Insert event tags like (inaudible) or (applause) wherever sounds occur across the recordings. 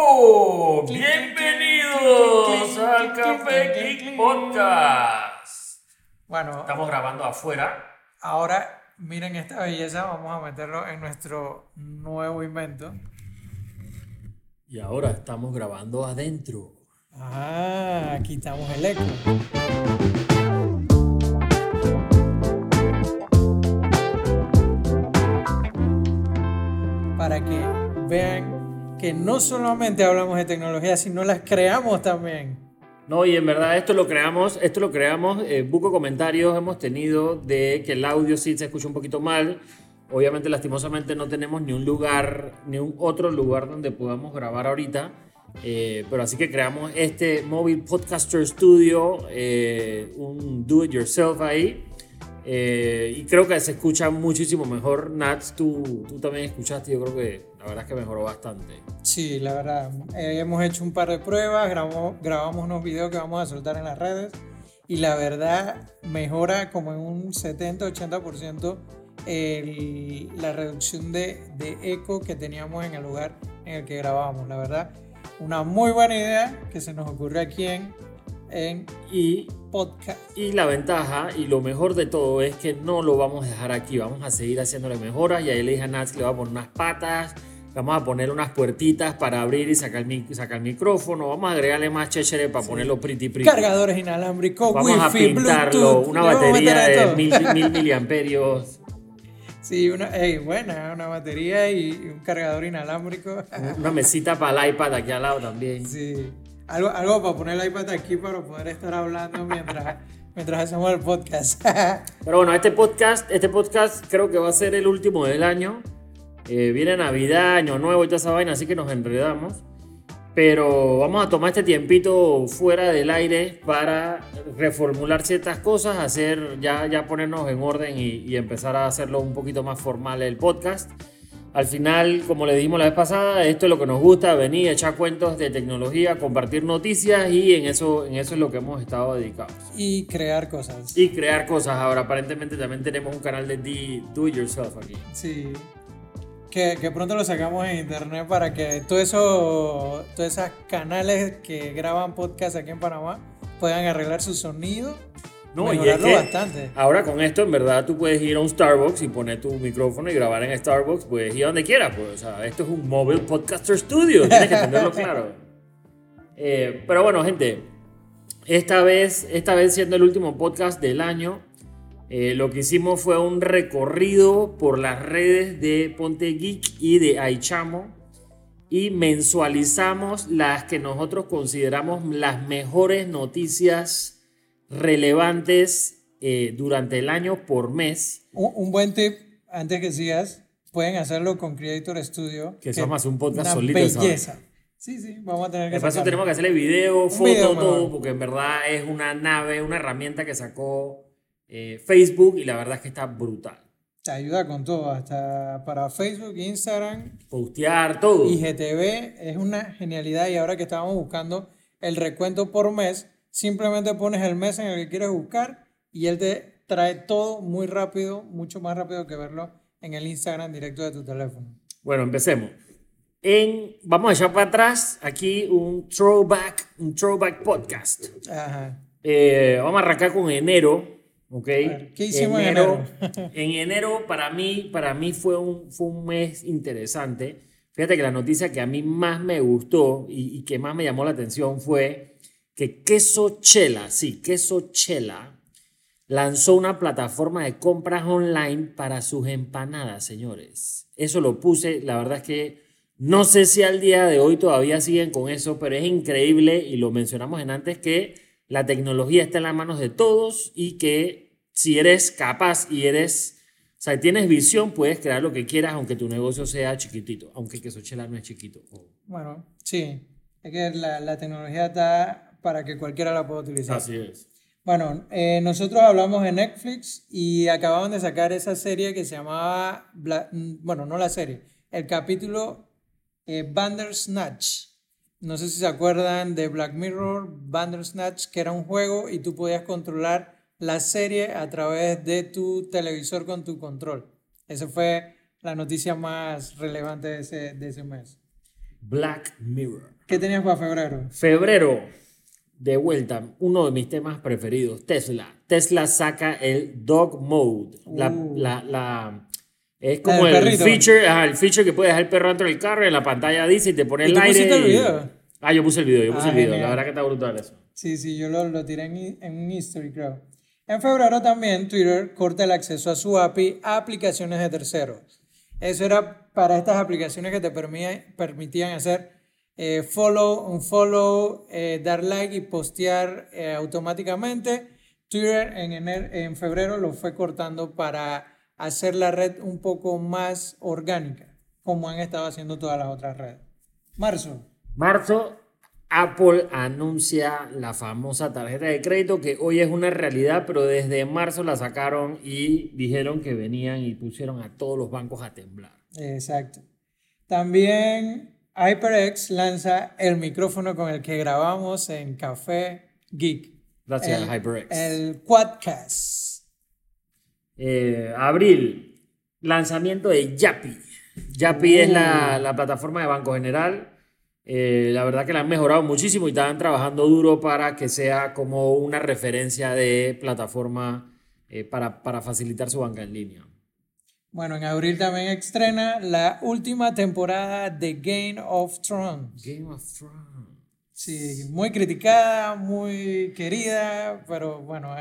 ¡Oh! Bienvenidos al Café Geek Podcast. Bueno, Estamos grabando afuera. ahora miren esta belleza, vamos a meterlo en nuestro nuevo invento. Y ahora estamos grabando adentro. Ah, quitamos el eco. Para que vean que no solamente hablamos de tecnología, sino las creamos también. No, y en verdad esto lo creamos, esto lo creamos, eh, buco comentarios hemos tenido de que el audio sí se escucha un poquito mal. Obviamente, lastimosamente, no tenemos ni un lugar, ni un otro lugar donde podamos grabar ahorita. Eh, pero así que creamos este Mobile Podcaster Studio, eh, un do it yourself ahí. Eh, y creo que se escucha muchísimo mejor. Nats, tú, tú también escuchaste, yo creo que verdad es que mejoró bastante. Sí, la verdad. eh, hemos hecho un par de pruebas, grabamos, grabamos unos videos que vamos a soltar en las redes y la verdad mejora como en un 70-80% el- la reducción de, de eco que teníamos en el lugar en el que grabábamos. La verdad, una muy buena idea que se nos ocurrió aquí en, en Y podcast. Y la ventaja y lo mejor de todo es que no lo vamos a dejar aquí, vamos a seguir haciéndole mejoras. Y ahí le dije a Nats que le vamos a poner unas patas, vamos a poner unas puertitas para abrir y sacar sacar el micrófono, vamos a agregarle más chéchere para ponerlo pretty pretty. Cargadores inalámbricos, Vamos a wifi, pintarlo, bluetooth. una a batería de todo. mil, mil miliamperios, (laughs) Sí, una, ey, buena, una batería y un cargador inalámbrico. una mesita para el iPad aquí al lado también. Sí. Algo, algo para poner el iPad aquí para poder estar hablando mientras, (laughs) mientras hacemos el podcast. (laughs) Pero bueno, este podcast, este podcast creo que va a ser el último del año. Eh, viene Navidad, Año Nuevo y toda esa vaina, así que nos enredamos. Pero vamos a tomar este tiempito fuera del aire para reformular ciertas cosas, hacer ya, ya ponernos en orden y, y empezar a hacerlo un poquito más formal el podcast. Al final, como le dijimos la vez pasada, esto es lo que nos gusta, venir, echar cuentos de tecnología, compartir noticias y en eso, en eso es lo que hemos estado dedicados y crear cosas. y crear cosas. Ahora, aparentemente también tenemos un canal de Do It Yourself aquí. Sí. Que, que pronto lo sacamos en internet para que todos esos canales que graban podcast aquí en Panamá puedan arreglar su sonido. No, y es que bastante. ahora con esto, en verdad, tú puedes ir a un Starbucks y poner tu micrófono y grabar en Starbucks, puedes ir a donde quieras. Pues, o sea, esto es un Mobile Podcaster Studio, tienes que tenerlo claro. Eh, pero bueno, gente, esta vez, esta vez siendo el último podcast del año, eh, lo que hicimos fue un recorrido por las redes de Ponte Geek y de Aichamo y mensualizamos las que nosotros consideramos las mejores noticias relevantes eh, durante el año por mes. Un, un buen tip, antes que sigas, pueden hacerlo con Creator Studio. Que a hacer un podcast una solito, ¿sabes? belleza. Sí, sí, vamos a tener que De paso sacarlo. tenemos que hacerle video, foto, video todo, porque en verdad es una nave, una herramienta que sacó eh, Facebook y la verdad es que está brutal. Te ayuda con todo, hasta para Facebook, Instagram, Postear, todo. IGTV es una genialidad y ahora que estábamos buscando el recuento por mes, simplemente pones el mes en el que quieres buscar y él te trae todo muy rápido, mucho más rápido que verlo en el Instagram directo de tu teléfono. Bueno, empecemos. En, vamos a echar para atrás aquí un throwback, un throwback podcast. Ajá. Eh, vamos a arrancar con enero, ¿ok? ver, ¿qué hicimos en enero? (laughs) en enero para mí, para mí fue un, fue un mes interesante. Fíjate que la noticia que a mí más me gustó y, y que más me llamó la atención fue que Queso Chela, sí, Queso Chela, lanzó una plataforma de compras online para sus empanadas, señores. Eso lo puse, la verdad es que no sé si al día de hoy todavía siguen con eso, pero es increíble y lo mencionamos en antes que la tecnología está en las manos de todos y que si eres capaz y eres, o sea, tienes visión, puedes crear lo que quieras aunque tu negocio sea chiquitito, aunque Queso Chela no es chiquito. Bueno, sí, es que la, la tecnología está para que cualquiera la pueda utilizar. Así es. Bueno, eh, nosotros hablamos de Netflix y acababan de sacar esa serie que se llamaba, Bla- mm, bueno, no la serie, el capítulo eh, Bandersnatch. No sé si se acuerdan de Black Mirror, Bandersnatch, que era un juego y tú podías controlar la serie a través de tu televisor con tu control. Esa fue la noticia más relevante de ese, de ese mes. Black Mirror. ¿Qué tenías para febrero? Febrero, de vuelta, uno de mis temas preferidos, Tesla. Tesla saca el Dog Mode. La, Uh. la, la- es como el feature, ajá, el feature que puedes dejar el perro dentro del carro y en la pantalla dice y te pone ¿Y el tú aire. y-? Ah, yo puse el video, yo puse Ah, el video. genial. La verdad que está brutal eso. Sí, sí, yo lo, lo tiré en, un history, creo. En febrero también Twitter corta el acceso a su API a aplicaciones de terceros. Eso era para estas aplicaciones que te permitían hacer eh, follow, un follow, eh, dar like y postear eh, automáticamente. Twitter en, ener- en febrero lo fue cortando para hacer la red un poco más orgánica, como han estado haciendo todas las otras redes. Marzo. Marzo, Apple anuncia la famosa tarjeta de crédito que hoy es una realidad, pero desde marzo la sacaron y dijeron que venían y pusieron a todos los bancos a temblar. Exacto. También HyperX lanza el micrófono con el que grabamos en Café Geek. Gracias el, HyperX. El Quadcast. Eh, abril, lanzamiento de Yapi. Yapi es la, la plataforma de Banco General. Eh, la verdad que la han mejorado muchísimo y están trabajando duro para que sea como una referencia de plataforma eh, para, para facilitar su banca en línea. Bueno, en abril también estrena la última temporada de Game of Thrones. Game of Thrones. Sí, muy criticada, muy querida, pero bueno,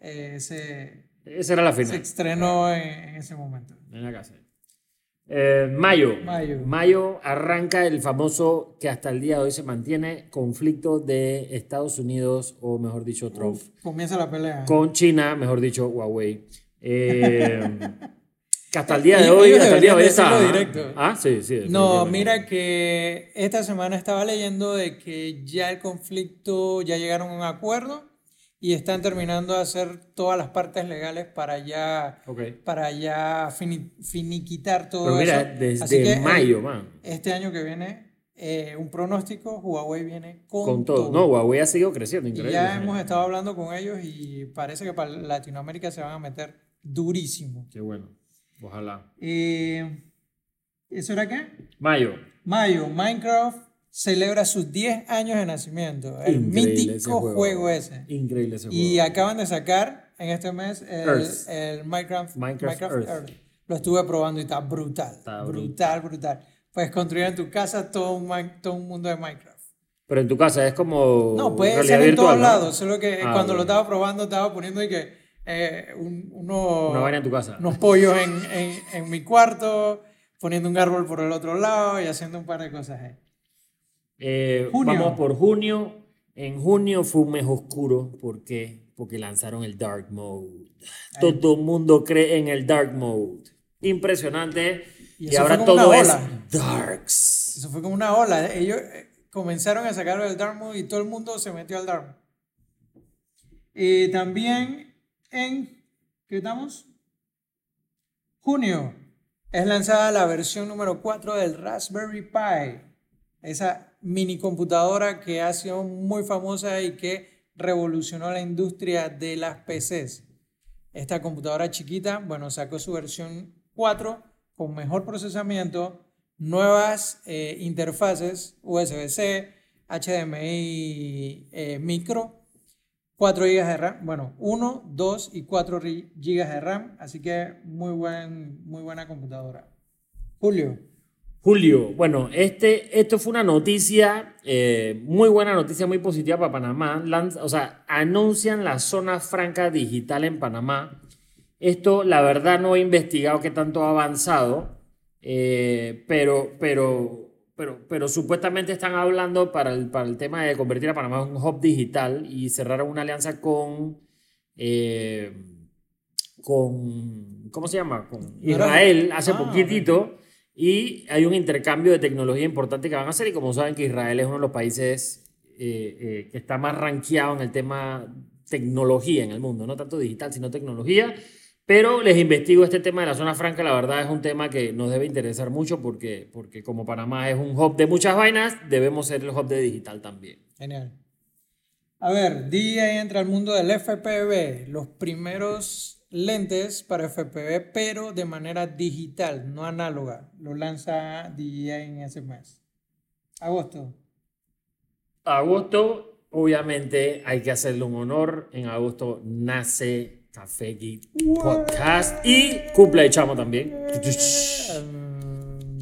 eh, se, Esa era la se final. estrenó en, ese momento. En la casa. Eh, mayo. Mayo. arranca el famoso que hasta el día de hoy se mantiene conflicto de Estados Unidos, o mejor dicho, Trump, Comienza la pelea. con China, mejor dicho, Huawei. (laughs) Eh, que hasta el día de hoy, hasta el día de hoy ¿ah? directo. Ah, sí, sí. No, mira que esta semana estaba leyendo de que ya el conflicto, ya llegaron a un acuerdo y están terminando de hacer todas las partes legales para ya, Ok. para ya fini- finiquitar todo Pero mira, eso. Así que desde mayo, man. este año que viene, eh, un pronóstico, Huawei viene con, Con todo. No, Huawei ha seguido creciendo, Y increíble. ya hemos estado hablando con ellos y parece que para Latinoamérica se van a meter durísimo. Qué bueno. Ojalá. Eh, ¿Eso era qué? Mayo. Mayo, Minecraft celebra sus 10 años de nacimiento. El Increíble ese mítico juego. ese. Increíble ese Y juego. acaban de sacar en este mes el, Earth. el Minecraft, Minecraft Earth. Lo estuve probando y está brutal. Está brutal, brutal. Puedes construir en tu casa todo un, todo un mundo de Minecraft. Pero en tu casa es como. No, puede ser en virtual, todos ¿no? lados. Solo que Ah, cuando ok. lo estaba probando estaba poniendo y que eh, un- uno- Una vaina en tu casa. unos pollos en, en- en mi cuarto, poniendo un árbol por el otro lado y haciendo un par de cosas ahí. Eh. Vamos por junio. En junio fue un mes oscuro. ¿Por qué? Porque lanzaron el Dark Mode. Todo el mundo cree en el Dark Mode. Impresionante. Y ahora todo es. Darks. Eso fue como una ola. Ellos eh, comenzaron a sacarlo del Dark Mode y todo el mundo se metió al Dark Mode. Y también en, ¿qué estamos? Junio es lanzada la versión número 4 del Raspberry Pi. Esa mini computadora que ha sido muy famosa y que revolucionó la industria de las PCs. Esta computadora chiquita, bueno, sacó su versión 4 con mejor procesamiento, nuevas eh, interfaces USB-C, HDMI eh, micro, 4 GB de RAM, bueno, 1, 2 y 4 GB de RAM, así que muy, buen, muy buena computadora. Julio, Julio, bueno, este, esto fue una noticia, eh, muy buena noticia, muy positiva para Panamá. Lanz- o sea, anuncian la zona franca digital en Panamá. Esto, la verdad, no he investigado qué tanto ha avanzado, eh, pero, pero, pero, pero supuestamente están hablando para el, para el tema de convertir a Panamá en un hub digital y cerraron una alianza con, eh, con ¿cómo se llama? Con ¿No era- Israel hace Ah, poquitito. Y hay un intercambio de tecnología importante que van a hacer. Y como saben que Israel es uno de los países eh, eh, que está más rankeado en el tema tecnología en el mundo, no tanto digital, sino tecnología. Pero les investigo este tema de la zona franca, la verdad es un tema que nos debe interesar mucho porque, porque como Panamá es un hub de muchas vainas, debemos ser el hub de digital también. genial. A ver, DJI entra al mundo del FPV, los primeros lentes para FPV, pero de manera digital, no análoga. Lo lanza DJI en ese mes. Agosto. Agosto, obviamente, hay que hacerle un honor. En agosto nace Café Geek Podcast y cumple de chamo también.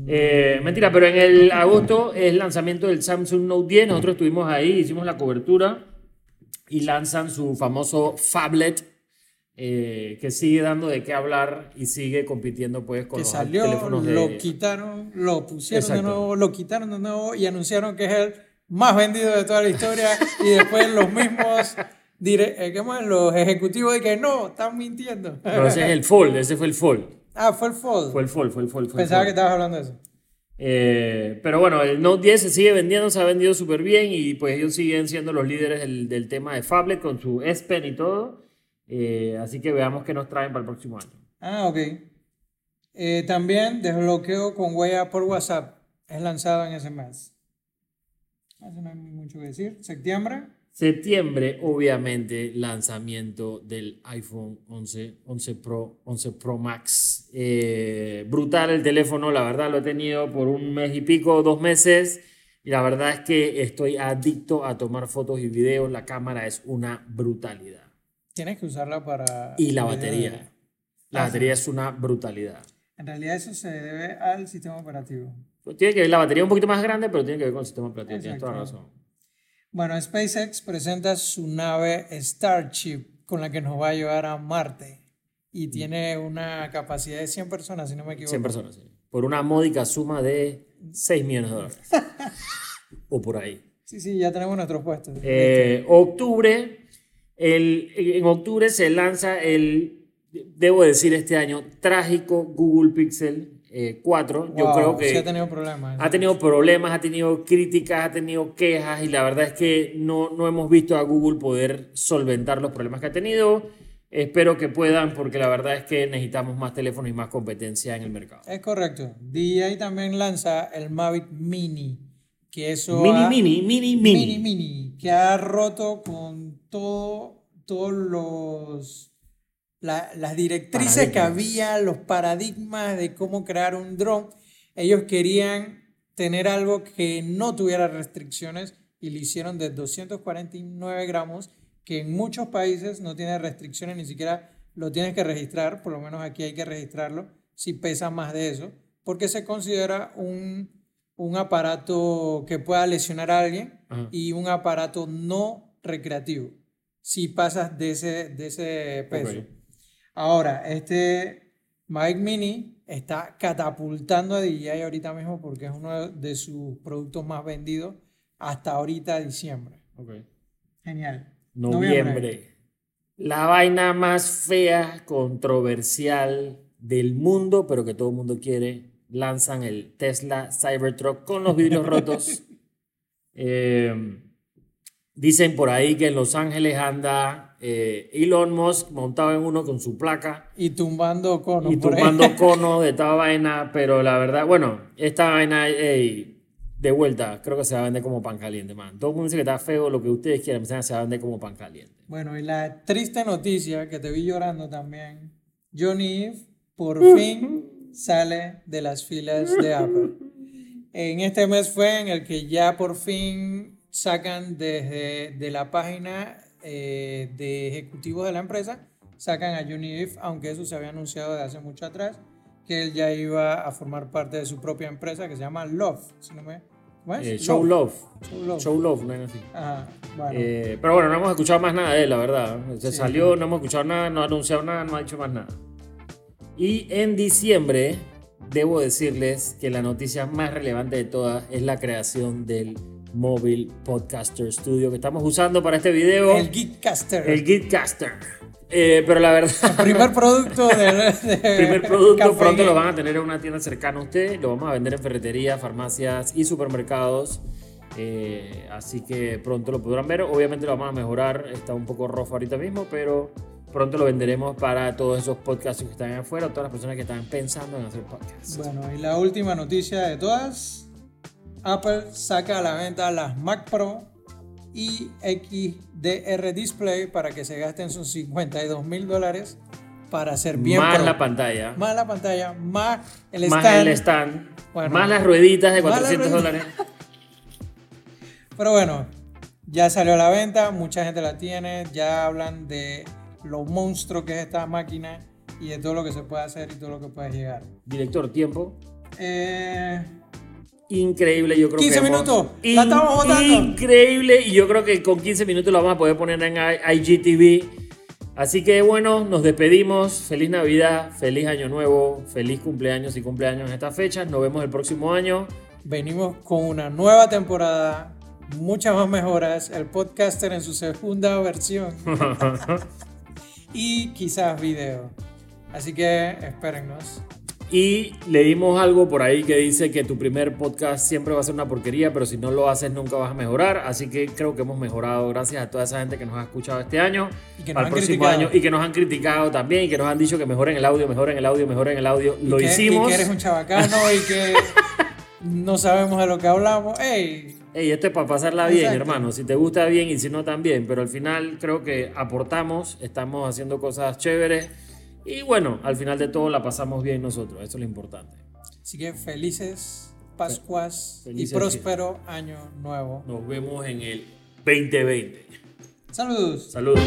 Eh, mentira, pero en el agosto es lanzamiento del Samsung Note 10. Nosotros estuvimos ahí, hicimos la cobertura y lanzan su famoso phablet eh, que sigue dando de qué hablar y sigue compitiendo pues con que los salió, teléfonos de... lo quitaron, lo pusieron de Exacto. nuevo, lo quitaron de nuevo y anunciaron que es el más vendido de toda la historia y después los mismos dire- eh, ¿cómo es? los ejecutivos de que no, están mintiendo. No, ese es el Fold, ese fue el Fold. ah, fue el Fold. Fue el Fold, fue el Fold. Fue el Pensaba que Fold. estabas hablando de eso. Eh, pero bueno, el Note 10 se sigue vendiendo, se ha vendido súper bien y pues ellos siguen siendo los líderes del, del tema de Phablet con su S Pen y todo. Eh, así que veamos qué nos traen para el próximo año. Ah, ok. Eh, también desbloqueo con huella por WhatsApp. Es lanzado en ese mes. Eso no hay mucho que decir. Septiembre. Septiembre, obviamente, lanzamiento del iPhone 11, 11 Pro, 11 Pro Max. Eh, brutal el teléfono, la verdad lo he tenido por un mes y pico, dos meses. Y la verdad es que estoy adicto a tomar fotos y videos. La cámara es una brutalidad. Tienes que usarla para... Y la batería. La Ah, batería es una brutalidad. En realidad eso se debe al sistema operativo. Pues Tiene que ver la batería un poquito más grande, pero tiene que ver con el sistema operativo. Tienes toda la Exacto. razón. Bueno, SpaceX presenta su nave Starship con la que nos va a llevar a Marte. Y Mm. tiene una capacidad de 100 personas, si no me equivoco. 100 personas, sí. Por una módica suma de 6 millones de dólares. (laughs) o por ahí. Sí, sí, ya tenemos nuestros puestos. Eh, octubre, el, en octubre se lanza el, debo decir este año, trágico Google Pixel eh, 4. Yo Wow, creo que Sí ha tenido problemas. ha tenido problemas, ha tenido críticas, ha tenido quejas y la verdad es que no, no hemos visto a Google poder solventar los problemas que ha tenido. Espero que puedan porque la verdad es que necesitamos más teléfonos y más competencia en el mercado. Es correcto. DJI también lanza el Mavic Mini. Que eso Mini, ha- mini, mini, mini, mini. mini, que ha roto con todo, todos los la- las directrices que Paradigmas. había, los paradigmas de cómo crear un dron. Ellos querían tener algo que no tuviera restricciones y lo hicieron de 249 gramos, que en muchos países no tiene restricciones, ni siquiera lo tienes que registrar, por lo menos aquí hay que registrarlo si pesa más de eso, porque se considera un, un aparato que pueda lesionar a alguien Ajá. y un aparato no recreativo, si pasas de ese, de ese peso. Ahora, este Mavic Mini está catapultando a DJI ahorita mismo porque es uno de sus productos más vendidos hasta ahorita diciembre. Ok. Genial. Noviembre. La vaina más fea, controversial del mundo, pero que todo el mundo quiere. Lanzan el Tesla Cybertruck con los vidrios rotos. (laughs) Eh, dicen por ahí que en Los Ángeles anda eh, Elon Musk montado en uno con su placa Y tumbando conos y tumbando (laughs) conos de toda vaina, pero la verdad, bueno, esta vaina, ey, de vuelta, creo que se va a vender como pan caliente, man. Todo el mundo dice que está feo, lo que ustedes quieran, se va a vender como pan caliente. Bueno, y la triste noticia que te vi llorando también, Johnny Ive por fin sale de las filas de Apple. En este mes fue en el que ya por fin sacan desde de la página eh, de ejecutivos de la empresa, sacan a Johnny Ive, aunque eso se había anunciado desde hace mucho atrás, que él ya iba a formar parte de su propia empresa que se llama Love, si no me... Eh, Show Love. Show Love. Show Love, no es así. Ajá, bueno. Eh, pero bueno, no hemos escuchado más nada de él, la verdad. Se Sí. salió, no hemos escuchado nada, no ha anunciado nada, no ha dicho más nada. Y en diciembre, debo decirles que la noticia más relevante de todas es la creación del Mobile Podcaster Studio que estamos usando para este video. el Geekcaster. El Gitcaster. Eh, pero la verdad, primer producto de, (laughs) de primer producto Café pronto lo van a tener en una tienda cercana a usted. Lo vamos a vender en ferreterías, farmacias y supermercados. Eh, así que pronto lo podrán ver. Obviamente lo vamos a mejorar. Está un poco rojo ahorita mismo, pero pronto lo venderemos para todos esos podcasts que están afuera, todas las personas que están pensando en hacer podcasts. Bueno, y la última noticia de todas. Apple saca a la venta las Mac Pro y XDR Display para que se gasten sus 52 mil dólares para hacer bien más pro. la pantalla, más la pantalla, más el más stand. el stand, Bueno, más las rueditas de más las 400 rueditas. dólares. (laughs) Pero bueno, ya salió a la venta, mucha gente la tiene, ya hablan de lo monstruo que es esta máquina y de todo lo que se puede hacer y todo lo que puede llegar. Director, tiempo. Eh, Increíble, yo creo 15 que. minutos, la estamos botando. Increíble, y yo creo que con 15 minutos lo vamos a poder poner en IGTV. Así que bueno, nos despedimos. Feliz Navidad, feliz Año Nuevo, feliz cumpleaños y cumpleaños en estas fechas. Nos vemos el próximo año. venimos con una nueva temporada, muchas más mejoras, el podcaster en su segunda versión (laughs) y quizás video. Así que espérennos. Y leímos algo por ahí que dice que tu primer podcast siempre va a ser una porquería, pero si no lo haces nunca vas a mejorar. Así que creo que hemos mejorado gracias a toda esa gente que nos ha escuchado este año. Y que nos el han próximo criticado. año y que nos han criticado también y que nos han dicho que mejoren el audio, mejoren el audio, mejoren el audio. Lo que- hicimos. Y que eres un chabacano y que (laughs) no sabemos de lo que hablamos. ¡Ey! Ey, esto es para pasarla bien, Exacto. hermano. Si te gusta bien y si no también. Pero al final creo que aportamos, estamos haciendo cosas chéveres. Y bueno, al final de todo la pasamos bien nosotros. Eso es lo importante. Así que felices Pascuas Felices y próspero año nuevo. Nos vemos en el 2020. Saludos. Saludos.